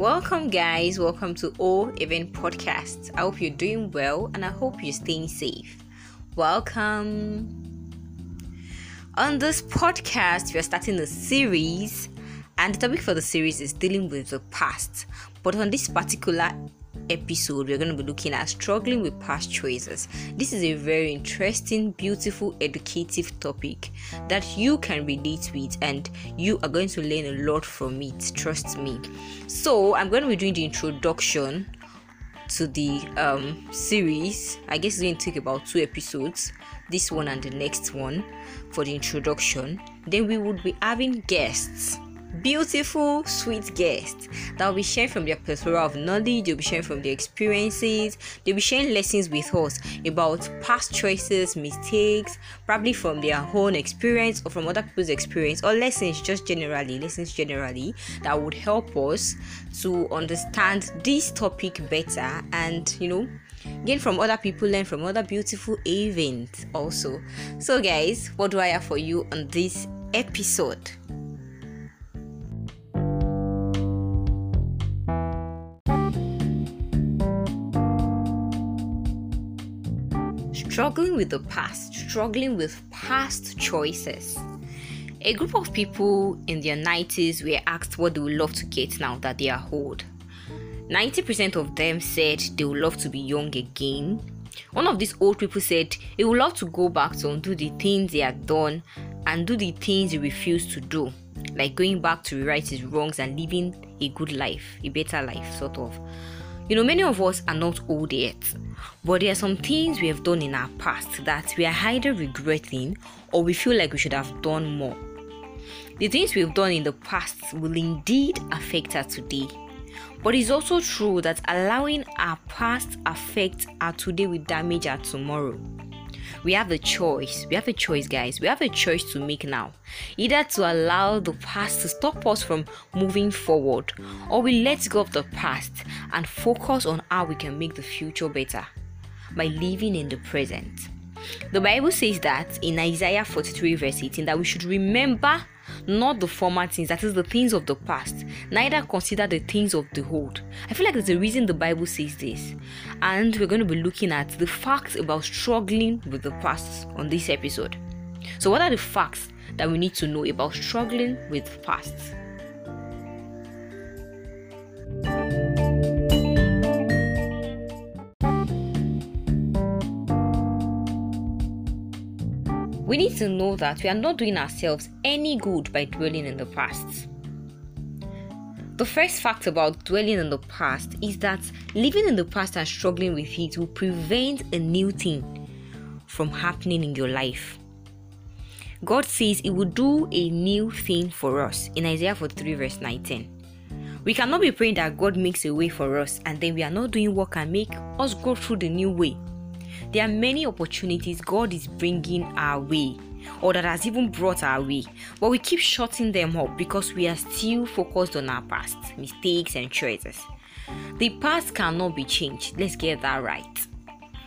Welcome, guys. Welcome to All Event Podcast. I hope you're doing well and I hope you're staying safe. Welcome. On this podcast, we are starting a series, and the topic for the series is dealing with the past. But on this particular episode, we're going to be looking at struggling with past choices. This is a very interesting, beautiful, educative topic that you can relate with, and you are going to learn a lot from it. Trust me. So, I'm going to be doing the introduction to the um, series. I guess it's going to take about two episodes this one and the next one for the introduction. Then we would be having guests beautiful, sweet guests that will be sharing from their plethora of knowledge, they'll be sharing from their experiences, they'll be sharing lessons with us about past choices, mistakes, probably from their own experience or from other people's experience, or lessons just generally, lessons generally that would help us to understand this topic better and you know gain from other people learn from other beautiful events also. So guys what do i have for you on this episode struggling with the past, struggling with past choices. A group of people in their 90s were asked what they would love to get now that they are old. 90% of them said they would love to be young again. One of these old people said he would love to go back to undo the things they had done and do the things he refused to do, like going back to rewrite his wrongs and living a good life, a better life, sort of. You know, many of us are not old yet, but there are some things we have done in our past that we are either regretting or we feel like we should have done more. The things we've done in the past will indeed affect us today. But it's also true that allowing our past affect our today will damage our tomorrow we have a choice. We have a choice, guys. We have a choice to make now. Either to allow the past to stop us from moving forward, or we let go of the past and focus on how we can make the future better by living in the present. The Bible says that in Isaiah 43, verse 18, that we should remember not the former things, that is the things of the past, neither consider the things of the old. I feel like there's a reason the Bible says this, and we're going to be looking at the facts about struggling with the past on this episode. So, what are the facts that we need to know about struggling with past? We need to know that we are not doing ourselves any good by dwelling in the past. The first fact about dwelling in the past is that living in the past and struggling with it will prevent a new thing from happening in your life. God says He will do a new thing for us in Isaiah 43, verse 19. We cannot be praying that God makes a way for us and then we are not doing what can make us go through the new way. There are many opportunities God is bringing our way or that has even brought our way, but we keep shutting them up because we are still focused on our past mistakes and choices. The past cannot be changed. Let's get that right.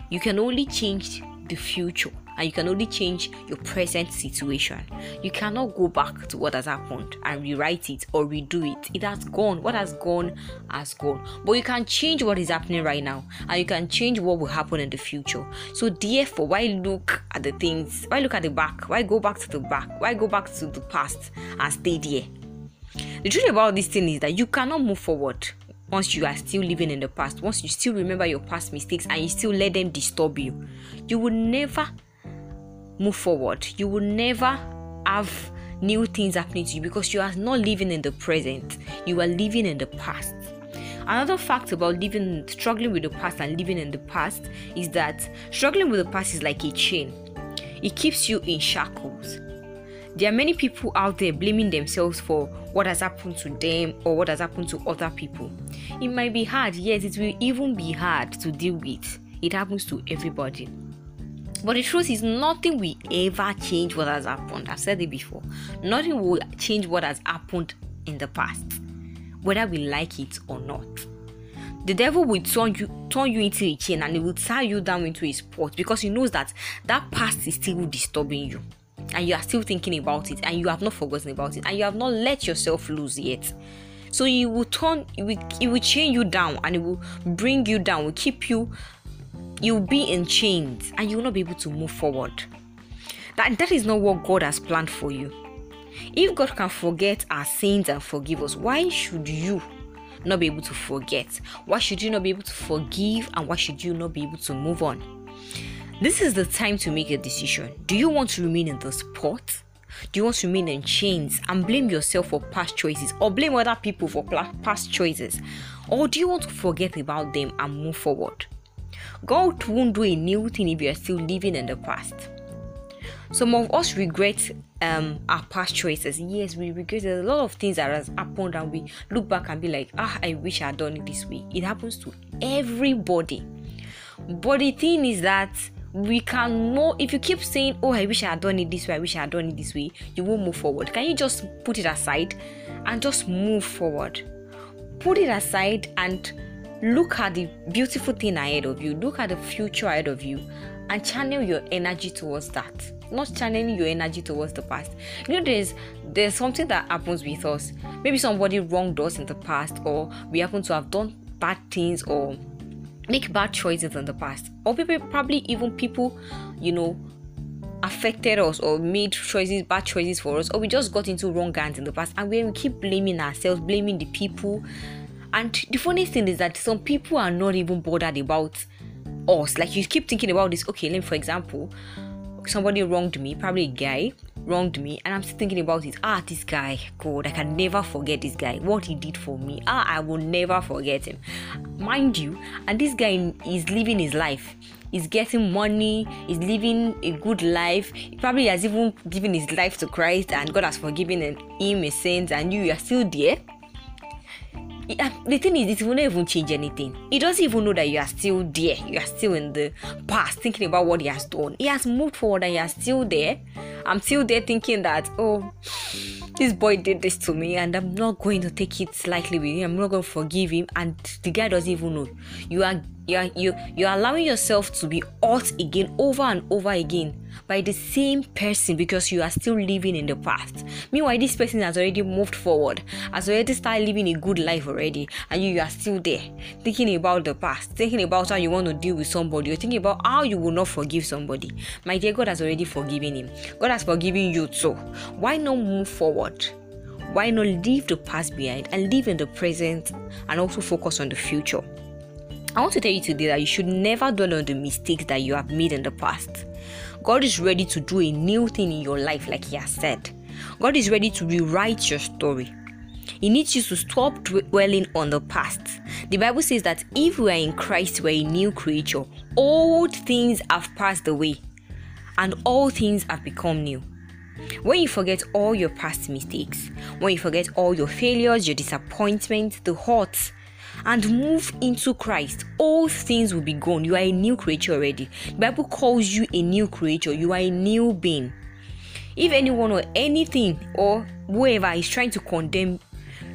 You can only change the future and you can only change your present situation. You cannot go back to what has happened and rewrite it or redo it. It has gone. What has gone has gone. But you can change what is happening right now and you can change what will happen in the future. So, therefore, why look at the things? Why look at the back? Why go back to the back? Why go back to the past and stay there? The truth about this thing is that you cannot move forward once you are still living in the past, once you still remember your past mistakes and you still let them disturb you, you will never move forward. You will never have new things happening to you because you are not living in the present, you are living in the past. Another fact about living, struggling with the past and living in the past is that struggling with the past is like a chain. It keeps you in shackles. There are many people out there blaming themselves for what has happened to them or what has happened to other people. It might be hard, yes, it will even be hard to deal with. It happens to everybody. But the truth is, nothing will ever change what has happened. I've said it before. Nothing will change what has happened in the past, whether we like it or not. The devil will turn you turn you into a chain and he will tie you down into a spot because he knows that that past is still disturbing you and you are still thinking about it and you have not forgotten about it and you have not let yourself loose yet So it will turn, it will, it will chain you down and it will bring you down, will keep you, you'll be in chains and you will not be able to move forward. That, that is not what God has planned for you. If God can forget our sins and forgive us, why should you not be able to forget? Why should you not be able to forgive? And why should you not be able to move on? This is the time to make a decision. Do you want to remain in the spot? Do you want to remain in chains and blame yourself for past choices or blame other people for past choices? Or do you want to forget about them and move forward? God won't do a new thing if you are still living in the past. Some of us regret um, our past choices. Yes, we regret a lot of things that has happened, and we look back and be like, ah, I wish I had done it this way. It happens to everybody. But the thing is that we can know if you keep saying, Oh, I wish I had done it this way, I wish I had done it this way, you won't move forward. Can you just put it aside and just move forward? Put it aside and look at the beautiful thing ahead of you, look at the future ahead of you, and channel your energy towards that. Not channeling your energy towards the past. You know there's there's something that happens with us. Maybe somebody wronged us in the past or we happen to have done bad things or make bad choices in the past. Or people probably even people you know affected us or made choices bad choices for us or we just got into wrong hands in the past and we keep blaming ourselves blaming the people and the funny thing is that some people are not even bothered about us. Like you keep thinking about this. Okay, let me for example, somebody wronged me, probably a guy wronged me, and I'm still thinking about it. Ah, this guy, God, I can never forget this guy. What he did for me. Ah, I will never forget him. Mind you, and this guy is living his life. He's getting money, he's living a good life. He probably has even given his life to Christ, and God has forgiven him his sins, and you, you are still there Ah, the thing is, it will not even change anything. He doesn't even know that you are still there. You are still in the past, thinking about what he has done. He has moved forward and you are still there. I'm still there thinking that, oh, this boy did this to me and I'm not going to take it lightly with him. I'm not going to forgive him. And the guy doesn't even know. You are you are you you're allowing yourself to be hurt again over and over again by the same person because you are still living in the past. Meanwhile this person has already moved forward has already started living a good life already and you, are still there thinking about the past thinking about how you want to deal with somebody you're thinking about how you will not forgive somebody. My dear god has already forgiven him. God has forgiven you too. Why not move forward? Why not leave the past behind and live in the present and also focus on the future? I want to tell you today that you should never dwell on the mistakes that you have made in the past. God is ready to do a new thing in your life, like He has said. God is ready to rewrite your story. He needs you to stop dwelling on the past. The Bible says that if we are in Christ, we're a new creature. Old things have passed away, and all things have become new. When you forget all your past mistakes, when you forget all your failures, your disappointments, the hurts, and move into Christ, all things will be gone. You are a new creature already. The Bible calls you a new creature. You are a new being. If anyone or anything or whoever is trying to condemn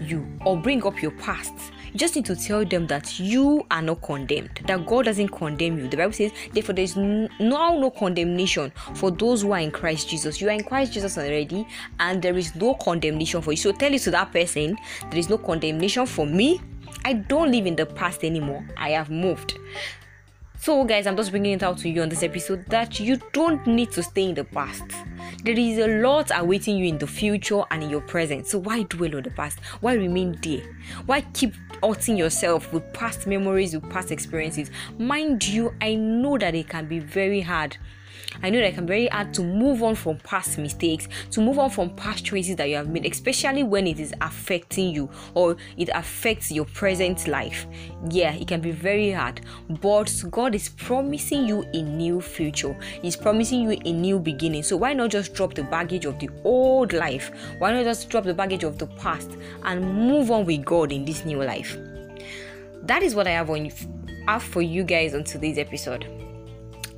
you or bring up your past, you just need to tell them that you are not condemned, that God doesn't condemn you. The Bible says, therefore, there is now no condemnation for those who are in Christ Jesus. You are in Christ Jesus already, and there is no condemnation for you. So tell it to that person, there is no condemnation for me I don't live in the past anymore. I have moved. So, guys, I'm just bringing it out to you on this episode that you don't need to stay in the past. There is a lot awaiting you in the future and in your present. So, why dwell on the past? Why remain there? Why keep hurting yourself with past memories, with past experiences? Mind you, I know that it can be very hard I know that it can be very hard to move on from past mistakes, to move on from past choices that you have made, especially when it is affecting you or it affects your present life. Yeah, it can be very hard, but God is promising you a new future. He's promising you a new beginning. So why not just drop the baggage of the old life? Why not just drop the baggage of the past and move on with God in this new life? That is what I have on have for you guys on today's episode.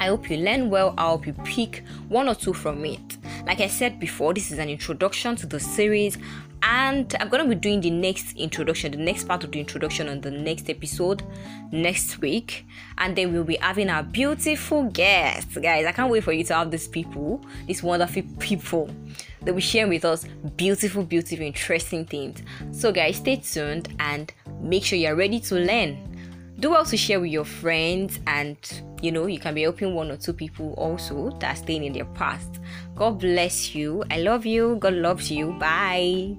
I hope you learn well. I hope you pick one or two from it. Like I said before, this is an introduction to the series, and I'm gonna be doing the next introduction, the next part of the introduction on the next episode next week, and then we'll be having our beautiful guests, guys. I can't wait for you to have these people, these wonderful people. They'll sharing with us beautiful, beautiful, interesting things. So, guys, stay tuned and make sure you're ready to learn. Do well to share with your friends, and you know, you can be helping one or two people also that are staying in their past. God bless you. I love you. God loves you. Bye.